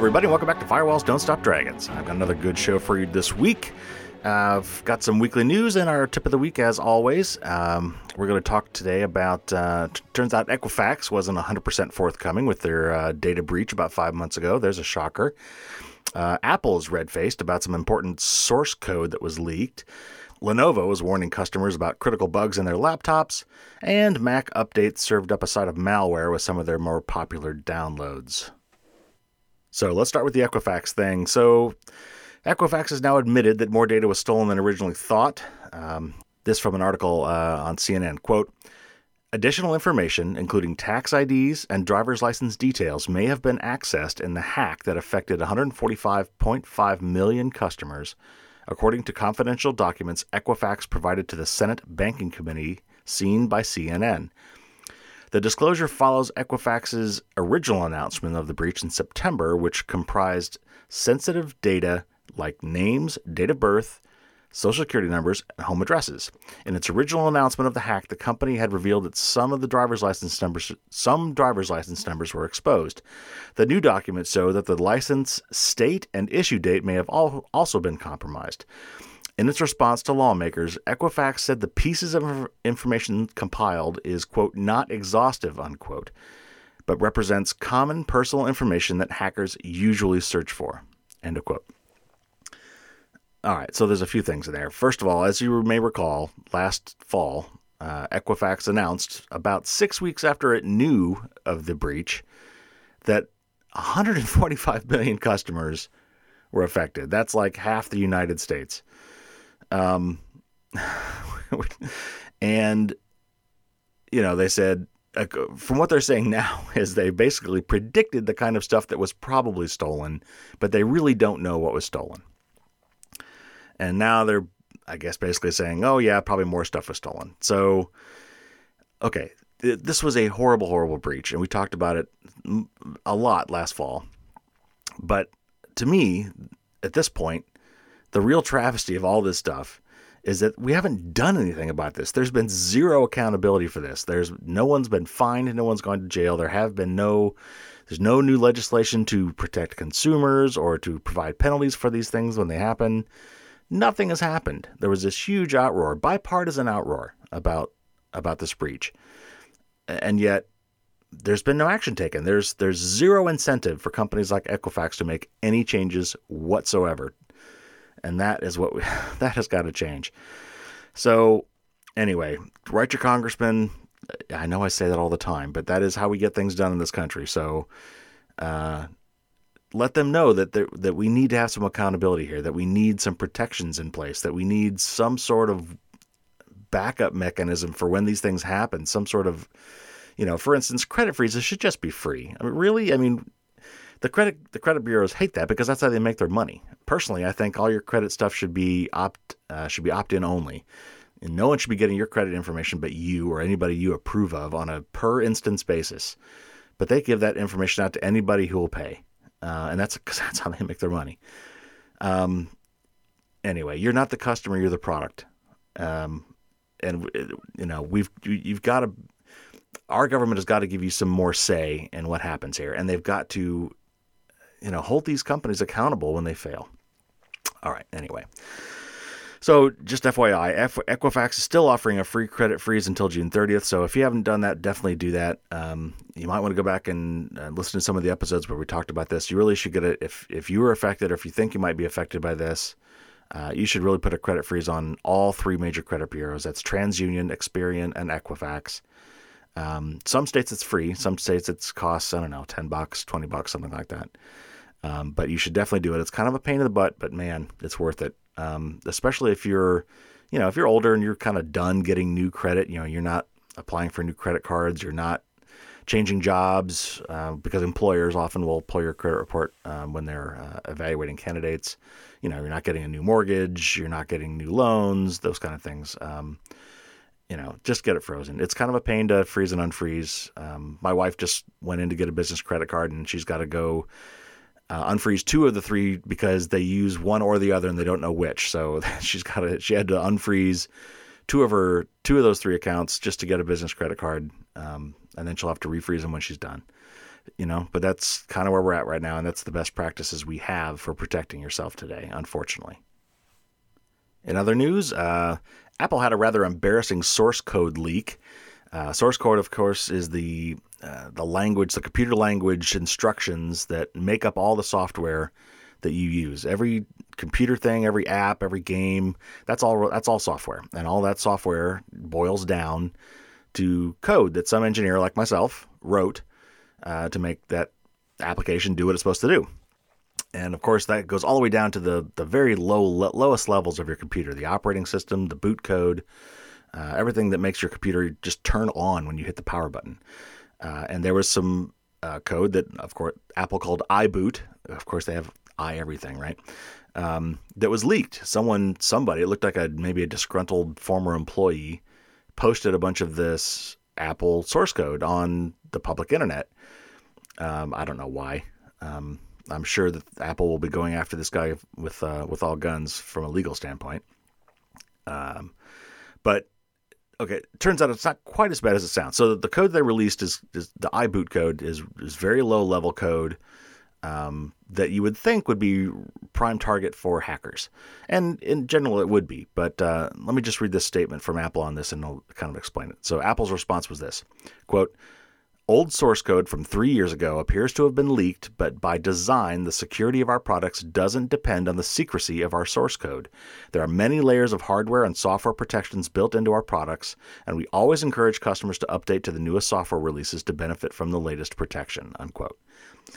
everybody. Welcome back to Firewalls Don't Stop Dragons. I've got another good show for you this week. I've got some weekly news and our tip of the week, as always. Um, we're going to talk today about. Uh, t- turns out Equifax wasn't 100% forthcoming with their uh, data breach about five months ago. There's a shocker. Uh, Apple is red faced about some important source code that was leaked. Lenovo is warning customers about critical bugs in their laptops. And Mac Updates served up a side of malware with some of their more popular downloads. So let's start with the Equifax thing. So Equifax has now admitted that more data was stolen than originally thought. Um, this from an article uh, on CNN. Quote, Additional information, including tax IDs and driver's license details, may have been accessed in the hack that affected 145.5 million customers, according to confidential documents Equifax provided to the Senate Banking Committee, seen by CNN. The disclosure follows Equifax's original announcement of the breach in September, which comprised sensitive data like names, date of birth, social security numbers, and home addresses. In its original announcement of the hack, the company had revealed that some of the driver's license numbers some driver's license numbers were exposed. The new documents show that the license state and issue date may have also been compromised. In its response to lawmakers, Equifax said the pieces of information compiled is, quote, not exhaustive, unquote, but represents common personal information that hackers usually search for, end of quote. All right, so there's a few things in there. First of all, as you may recall, last fall, uh, Equifax announced about six weeks after it knew of the breach that 145 million customers were affected. That's like half the United States. Um, and you know, they said uh, from what they're saying now is they basically predicted the kind of stuff that was probably stolen, but they really don't know what was stolen. And now they're, I guess, basically saying, "Oh yeah, probably more stuff was stolen." So, okay, this was a horrible, horrible breach, and we talked about it a lot last fall. But to me, at this point, the real travesty of all this stuff is that we haven't done anything about this. There's been zero accountability for this. There's no one's been fined, no one's gone to jail. There have been no there's no new legislation to protect consumers or to provide penalties for these things when they happen. Nothing has happened. There was this huge outroar, bipartisan outroar about about this breach. And yet there's been no action taken. There's there's zero incentive for companies like Equifax to make any changes whatsoever and that is what we, that has got to change. So, anyway, write your congressman. I know I say that all the time, but that is how we get things done in this country. So, uh, let them know that there, that we need to have some accountability here, that we need some protections in place, that we need some sort of backup mechanism for when these things happen. Some sort of, you know, for instance, credit freezes should just be free. I mean, really, I mean, the credit the credit bureaus hate that because that's how they make their money. Personally, I think all your credit stuff should be opt uh, should be opt in only. And no one should be getting your credit information but you or anybody you approve of on a per instance basis. But they give that information out to anybody who will pay, uh, and that's because that's how they make their money. Um, anyway, you're not the customer; you're the product. Um, and you know we've you've got to our government has got to give you some more say in what happens here, and they've got to you know, hold these companies accountable when they fail. All right, anyway. So, just FYI, Equifax is still offering a free credit freeze until June 30th. So, if you haven't done that, definitely do that. Um, you might want to go back and uh, listen to some of the episodes where we talked about this. You really should get it if if you were affected or if you think you might be affected by this. Uh, you should really put a credit freeze on all three major credit bureaus. That's TransUnion, Experian, and Equifax. Um, some states it's free. Some states it's costs I don't know, ten bucks, twenty bucks, something like that. Um, but you should definitely do it. It's kind of a pain in the butt, but man, it's worth it. Um, especially if you're, you know, if you're older and you're kind of done getting new credit, you know, you're not applying for new credit cards, you're not changing jobs uh, because employers often will pull your credit report um, when they're uh, evaluating candidates. You know, you're not getting a new mortgage, you're not getting new loans, those kind of things. Um, you know, just get it frozen. It's kind of a pain to freeze and unfreeze. Um, my wife just went in to get a business credit card and she's got to go uh, unfreeze two of the three because they use one or the other and they don't know which. So she's got to she had to unfreeze two of her two of those three accounts just to get a business credit card, um, and then she'll have to refreeze them when she's done. you know, but that's kind of where we're at right now, and that's the best practices we have for protecting yourself today, unfortunately. In other news, uh, Apple had a rather embarrassing source code leak. Uh, source code, of course, is the uh, the language, the computer language instructions that make up all the software that you use. Every computer thing, every app, every game, that's all that's all software. And all that software boils down to code that some engineer like myself wrote uh, to make that application do what it's supposed to do. And of course, that goes all the way down to the the very low lowest levels of your computer, the operating system, the boot code, uh, everything that makes your computer just turn on when you hit the power button. Uh, and there was some uh, code that, of course, Apple called iBoot. Of course, they have i everything, right? Um, that was leaked. Someone, somebody, it looked like a maybe a disgruntled former employee, posted a bunch of this Apple source code on the public internet. Um, I don't know why. Um, I'm sure that Apple will be going after this guy with uh, with all guns from a legal standpoint. Um, but okay, turns out it's not quite as bad as it sounds. So the code they released is, is the iBoot code is is very low level code um, that you would think would be prime target for hackers, and in general it would be. But uh, let me just read this statement from Apple on this, and I'll kind of explain it. So Apple's response was this: "quote." Old source code from three years ago appears to have been leaked, but by design, the security of our products doesn't depend on the secrecy of our source code. There are many layers of hardware and software protections built into our products, and we always encourage customers to update to the newest software releases to benefit from the latest protection. Unquote.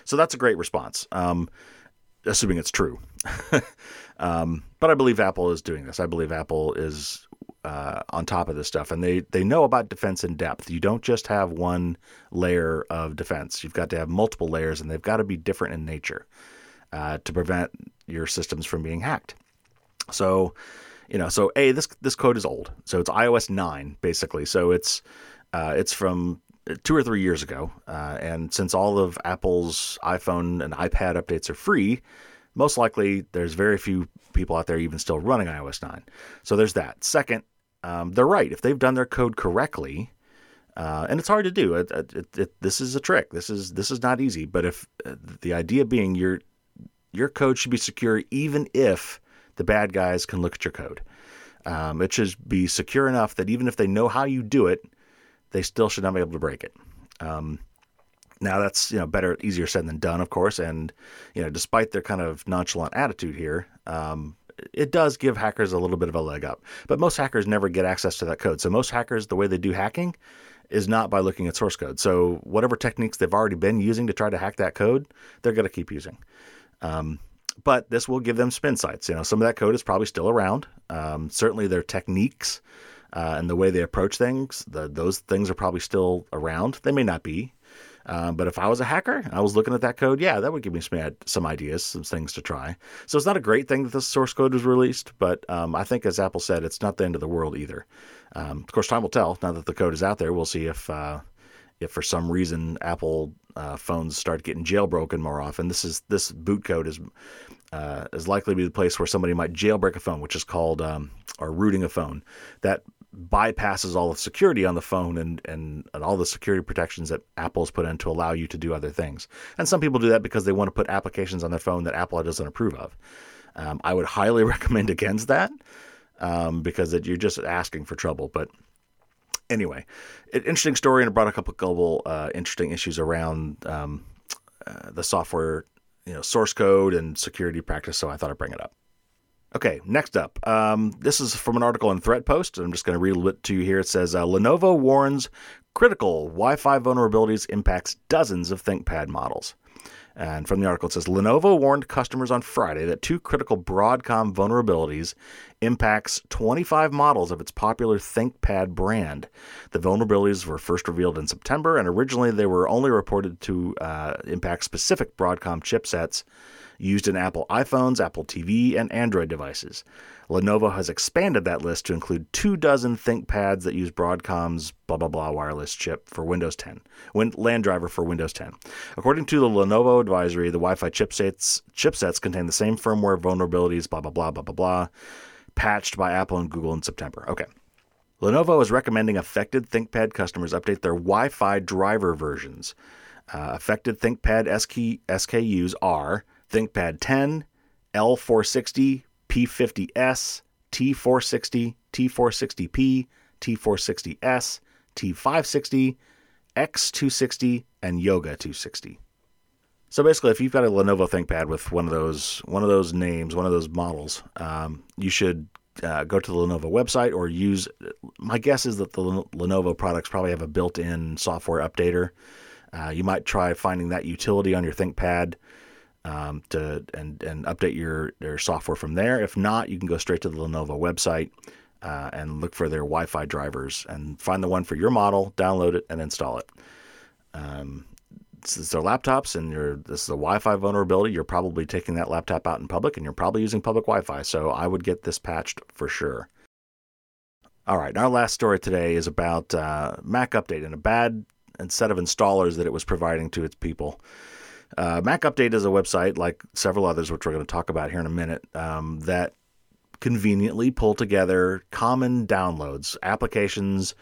So that's a great response, um, assuming it's true. um, but I believe Apple is doing this. I believe Apple is uh, on top of this stuff, and they they know about defense in depth. You don't just have one layer of defense; you've got to have multiple layers, and they've got to be different in nature uh, to prevent your systems from being hacked. So, you know, so a this this code is old, so it's iOS nine basically. So it's uh, it's from two or three years ago, uh, and since all of Apple's iPhone and iPad updates are free most likely there's very few people out there even still running iOS 9. So there's that. Second, um, they're right. If they've done their code correctly, uh, and it's hard to do. It, it, it, this is a trick. This is this is not easy. But if uh, the idea being your your code should be secure, even if the bad guys can look at your code. Um, it should be secure enough that even if they know how you do it, they still should not be able to break it. Um, now that's you know better, easier said than done, of course. And you know, despite their kind of nonchalant attitude here, um, it does give hackers a little bit of a leg up. But most hackers never get access to that code. So most hackers, the way they do hacking is not by looking at source code. So whatever techniques they've already been using to try to hack that code, they're going to keep using. Um, but this will give them spin sites. You know, some of that code is probably still around. Um, certainly, their techniques uh, and the way they approach things, the, those things are probably still around. They may not be. Um, but if I was a hacker, I was looking at that code, yeah, that would give me some, some ideas, some things to try. So it's not a great thing that the source code was released, but um, I think, as Apple said, it's not the end of the world either. Um, of course, time will tell. Now that the code is out there, we'll see if uh, if for some reason Apple uh, phones start getting jailbroken more often. This is this boot code is uh, is likely to be the place where somebody might jailbreak a phone, which is called um, or rooting a phone. That bypasses all the security on the phone and, and, and all the security protections that Apple's put in to allow you to do other things. And some people do that because they want to put applications on their phone that Apple doesn't approve of. Um, I would highly recommend against that um, because it, you're just asking for trouble. But anyway, interesting story, and it brought a couple global uh, interesting issues around um, uh, the software, you know, source code and security practice. So I thought I'd bring it up. Okay, next up. Um, this is from an article in ThreatPost. I'm just going to read a little bit to you here. It says uh, Lenovo warns critical Wi Fi vulnerabilities impacts dozens of ThinkPad models. And from the article, it says Lenovo warned customers on Friday that two critical Broadcom vulnerabilities impacts 25 models of its popular ThinkPad brand. The vulnerabilities were first revealed in September, and originally they were only reported to uh, impact specific Broadcom chipsets used in Apple iPhones, Apple TV, and Android devices. Lenovo has expanded that list to include two dozen ThinkPads that use Broadcom's blah blah blah wireless chip for Windows 10, Win- LAN driver for Windows 10. According to the Lenovo advisory, the Wi-Fi chipsets chipsets contain the same firmware vulnerabilities, blah blah blah blah blah blah, patched by Apple and Google in September. Okay. Lenovo is recommending affected ThinkPad customers update their Wi Fi driver versions Uh, affected ThinkPad SK, SKUs are ThinkPad 10, L460, P50S, T460, T460P, T460S, T560, X260, and Yoga 260. So basically, if you've got a Lenovo ThinkPad with one of those one of those names, one of those models, um, you should uh, go to the Lenovo website or use. My guess is that the Lenovo products probably have a built-in software updater. Uh, you might try finding that utility on your ThinkPad um, to and and update your their software from there. If not, you can go straight to the Lenovo website uh, and look for their Wi-Fi drivers and find the one for your model, download it, and install it. Um, is their laptops, and this is a Wi-Fi vulnerability. You're probably taking that laptop out in public, and you're probably using public Wi-Fi. So I would get this patched for sure. All right, our last story today is about uh, Mac Update and a bad set of installers that it was providing to its people. Uh, Mac Update is a website, like several others, which we're going to talk about here in a minute, um, that conveniently pull together common downloads, applications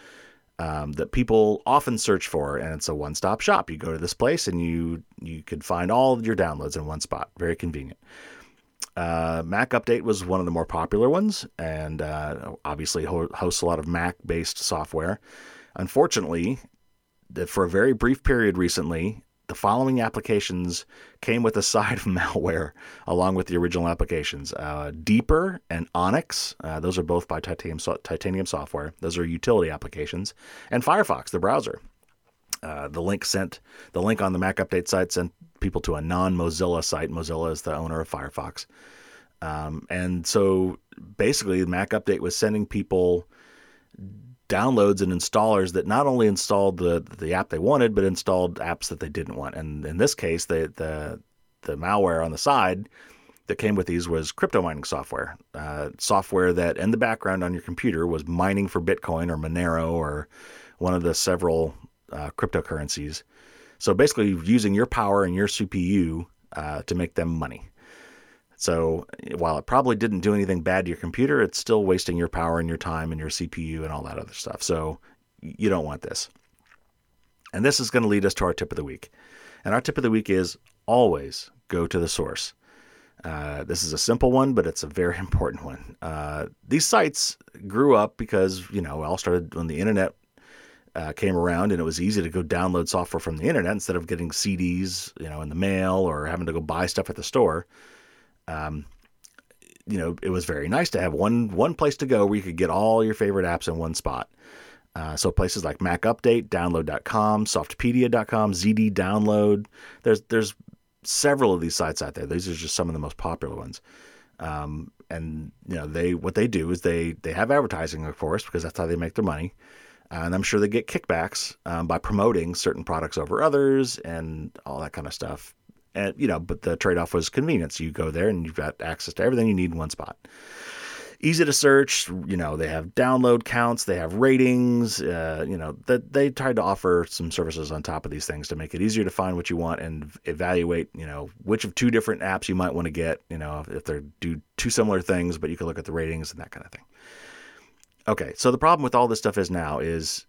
um, that people often search for, and it's a one-stop shop. You go to this place, and you you can find all your downloads in one spot. Very convenient. Uh, Mac Update was one of the more popular ones, and uh, obviously hosts a lot of Mac-based software. Unfortunately, for a very brief period recently, the following applications came with a side of malware along with the original applications. Uh, Deeper and Onyx, uh, those are both by Titanium, Titanium Software. Those are utility applications. And Firefox, the browser. Uh, the link sent the link on the Mac Update site sent people to a non-Mozilla site. Mozilla is the owner of Firefox, um, and so basically, the Mac Update was sending people downloads and installers that not only installed the the app they wanted, but installed apps that they didn't want. And in this case, the the the malware on the side that came with these was crypto mining software, uh, software that in the background on your computer was mining for Bitcoin or Monero or one of the several uh, cryptocurrencies. So basically, using your power and your CPU uh, to make them money. So while it probably didn't do anything bad to your computer, it's still wasting your power and your time and your CPU and all that other stuff. So you don't want this. And this is going to lead us to our tip of the week. And our tip of the week is always go to the source. Uh, this is a simple one, but it's a very important one. Uh, these sites grew up because, you know, all started when the internet uh, came around and it was easy to go download software from the internet instead of getting CDs, you know, in the mail or having to go buy stuff at the store um, you know, it was very nice to have one one place to go where you could get all your favorite apps in one spot. Uh, so places like Mac Update, Download.com, Softpedia.com, ZD Download. There's there's several of these sites out there. These are just some of the most popular ones. Um, and you know they what they do is they they have advertising, of course, because that's how they make their money. Uh, and I'm sure they get kickbacks um, by promoting certain products over others and all that kind of stuff and you know, but the trade-off was convenience. You go there and you've got access to everything you need in one spot. Easy to search. You know, they have download counts, they have ratings. Uh, you know, that they tried to offer some services on top of these things to make it easier to find what you want and evaluate. You know, which of two different apps you might want to get. You know, if they're do two similar things, but you can look at the ratings and that kind of thing. Okay, so the problem with all this stuff is now is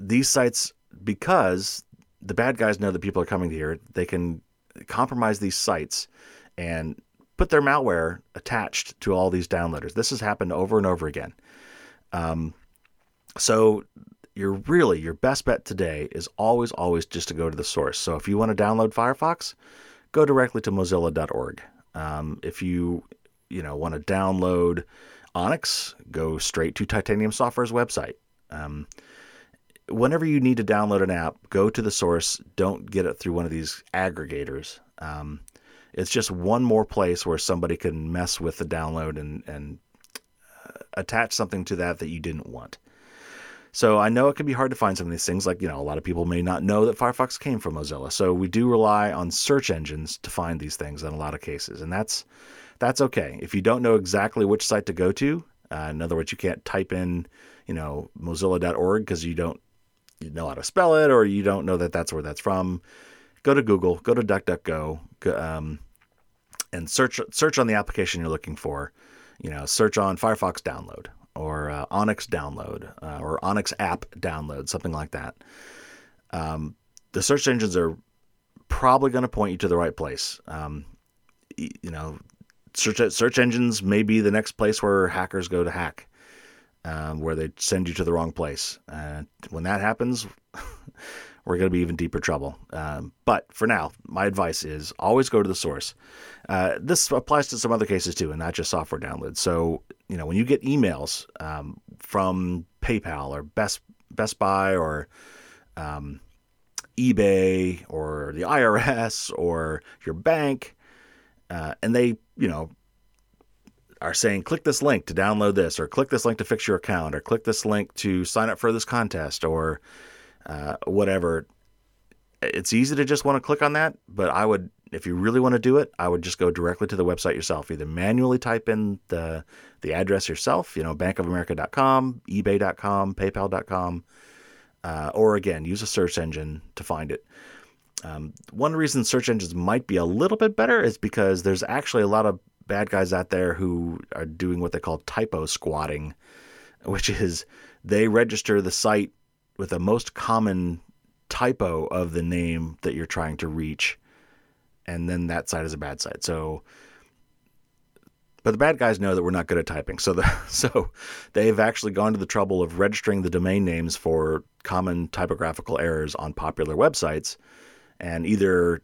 these sites because the bad guys know that people are coming here. They can compromise these sites and put their malware attached to all these downloaders. This has happened over and over again. Um, so you're really your best bet today is always always just to go to the source. So if you want to download Firefox, go directly to mozilla.org. Um, if you you know want to download Onyx, go straight to Titanium Software's website. Um, whenever you need to download an app, go to the source. Don't get it through one of these aggregators. Um, it's just one more place where somebody can mess with the download and and uh, attach something to that that you didn't want. So I know it can be hard to find some of these things. Like you know, a lot of people may not know that Firefox came from Mozilla. So we do rely on search engines to find these things in a lot of cases, and that's that's okay. If you don't know exactly which site to go to, uh, in other words, you can't type in you know Mozilla.org because you don't you know how to spell it or you don't know that that's where that's from, go to Google, go to DuckDuckGo, um, and search search on the application you're looking for. You know, search on Firefox download or uh, Onyx download uh, or Onyx app download, something like that. Um, the search engines are probably going to point you to the right place. Um, you know, search search engines may be the next place where hackers go to hack, um, where they send you to the wrong place. Uh, when that happens, we're going to be even deeper trouble. Um, but for now, my advice is always go to the source. Uh, this applies to some other cases too, and not just software downloads. So you know when you get emails um, from PayPal or Best Best Buy or um, eBay or the IRS or your bank, uh, and they, you know, are saying click this link to download this, or click this link to fix your account, or click this link to sign up for this contest, or uh, whatever. It's easy to just want to click on that, but I would, if you really want to do it, I would just go directly to the website yourself. Either manually type in the the address yourself, you know, bankofamerica.com, ebay.com, paypal.com, uh, or again, use a search engine to find it. Um, one reason search engines might be a little bit better is because there's actually a lot of bad guys out there who are doing what they call typo squatting, which is they register the site with the most common typo of the name that you're trying to reach, and then that site is a bad site. So but the bad guys know that we're not good at typing, so the, so they've actually gone to the trouble of registering the domain names for common typographical errors on popular websites, and either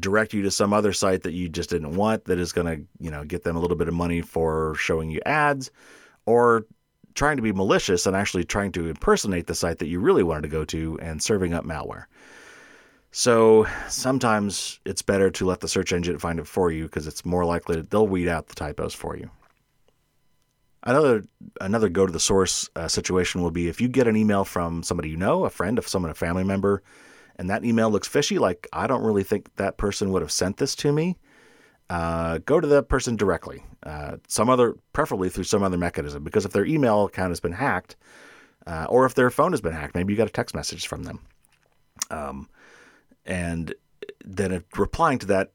direct you to some other site that you just didn't want that is going to you know get them a little bit of money for showing you ads, or trying to be malicious and actually trying to impersonate the site that you really wanted to go to and serving up malware. So sometimes it's better to let the search engine find it for you because it's more likely that they'll weed out the typos for you. Another another go to the source uh, situation will be if you get an email from somebody you know, a friend, of someone, a family member, and that email looks fishy, like I don't really think that person would have sent this to me. Uh, go to that person directly, uh, some other, preferably through some other mechanism, because if their email account has been hacked, uh, or if their phone has been hacked, maybe you got a text message from them. Um, and then replying to that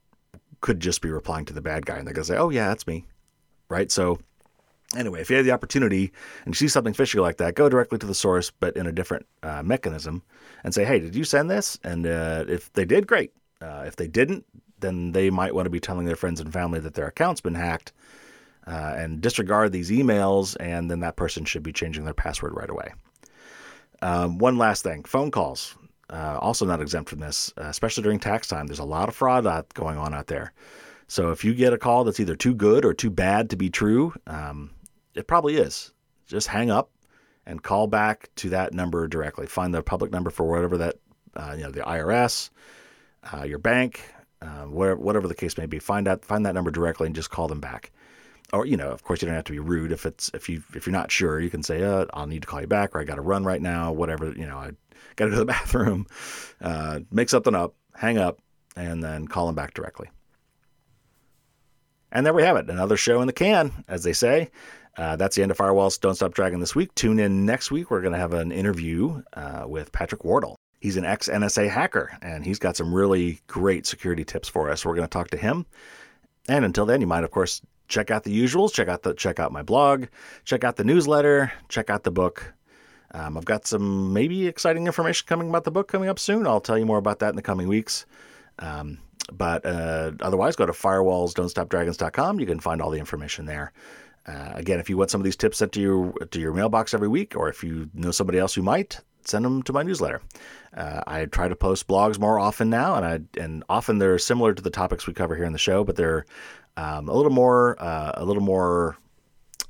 could just be replying to the bad guy, and they're gonna say, "Oh yeah, that's me," right? So anyway, if you have the opportunity and you see something fishy like that, go directly to the source, but in a different uh, mechanism, and say, "Hey, did you send this?" And uh, if they did, great. Uh, if they didn't, then they might want to be telling their friends and family that their account's been hacked, uh, and disregard these emails, and then that person should be changing their password right away. Um, one last thing: phone calls uh, also not exempt from this, uh, especially during tax time. There's a lot of fraud out, going on out there. So if you get a call that's either too good or too bad to be true, um, it probably is. Just hang up and call back to that number directly. Find the public number for whatever that, uh, you know, the IRS, uh, your bank, uh, whatever, whatever the case may be. Find out, find that number directly and just call them back. Or you know, of course, you don't have to be rude. If it's if you if you're not sure, you can say, uh, "I'll need to call you back," or "I got to run right now." Whatever you know, I got to go to the bathroom, uh, make something up, hang up, and then call them back directly. And there we have it, another show in the can, as they say. Uh, that's the end of Firewalls Don't Stop Dragons this week. Tune in next week. We're going to have an interview uh, with Patrick Wardle. He's an ex NSA hacker, and he's got some really great security tips for us. We're going to talk to him. And until then, you might, of course, check out the usuals. Check out the check out my blog. Check out the newsletter. Check out the book. Um, I've got some maybe exciting information coming about the book coming up soon. I'll tell you more about that in the coming weeks. Um, but uh, otherwise, go to firewallsdon'tstopdragons.com. You can find all the information there. Uh, again, if you want some of these tips sent to your to your mailbox every week, or if you know somebody else who might, send them to my newsletter. Uh, I try to post blogs more often now, and I and often they're similar to the topics we cover here in the show, but they're um, a little more uh, a little more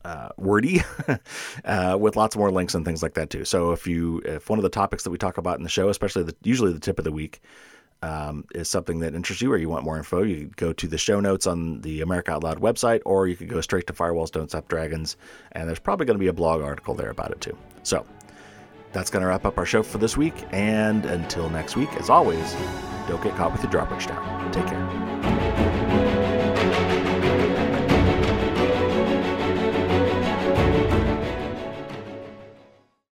uh, wordy uh, with lots more links and things like that too. So if you if one of the topics that we talk about in the show, especially the, usually the tip of the week, um, is something that interests you or you want more info, you go to the show notes on the America Out Loud website, or you could go straight to Firewalls Don't Stop Dragons, and there's probably going to be a blog article there about it too. So that's going to wrap up our show for this week. And until next week, as always, don't get caught with your drawbridge down. Take care.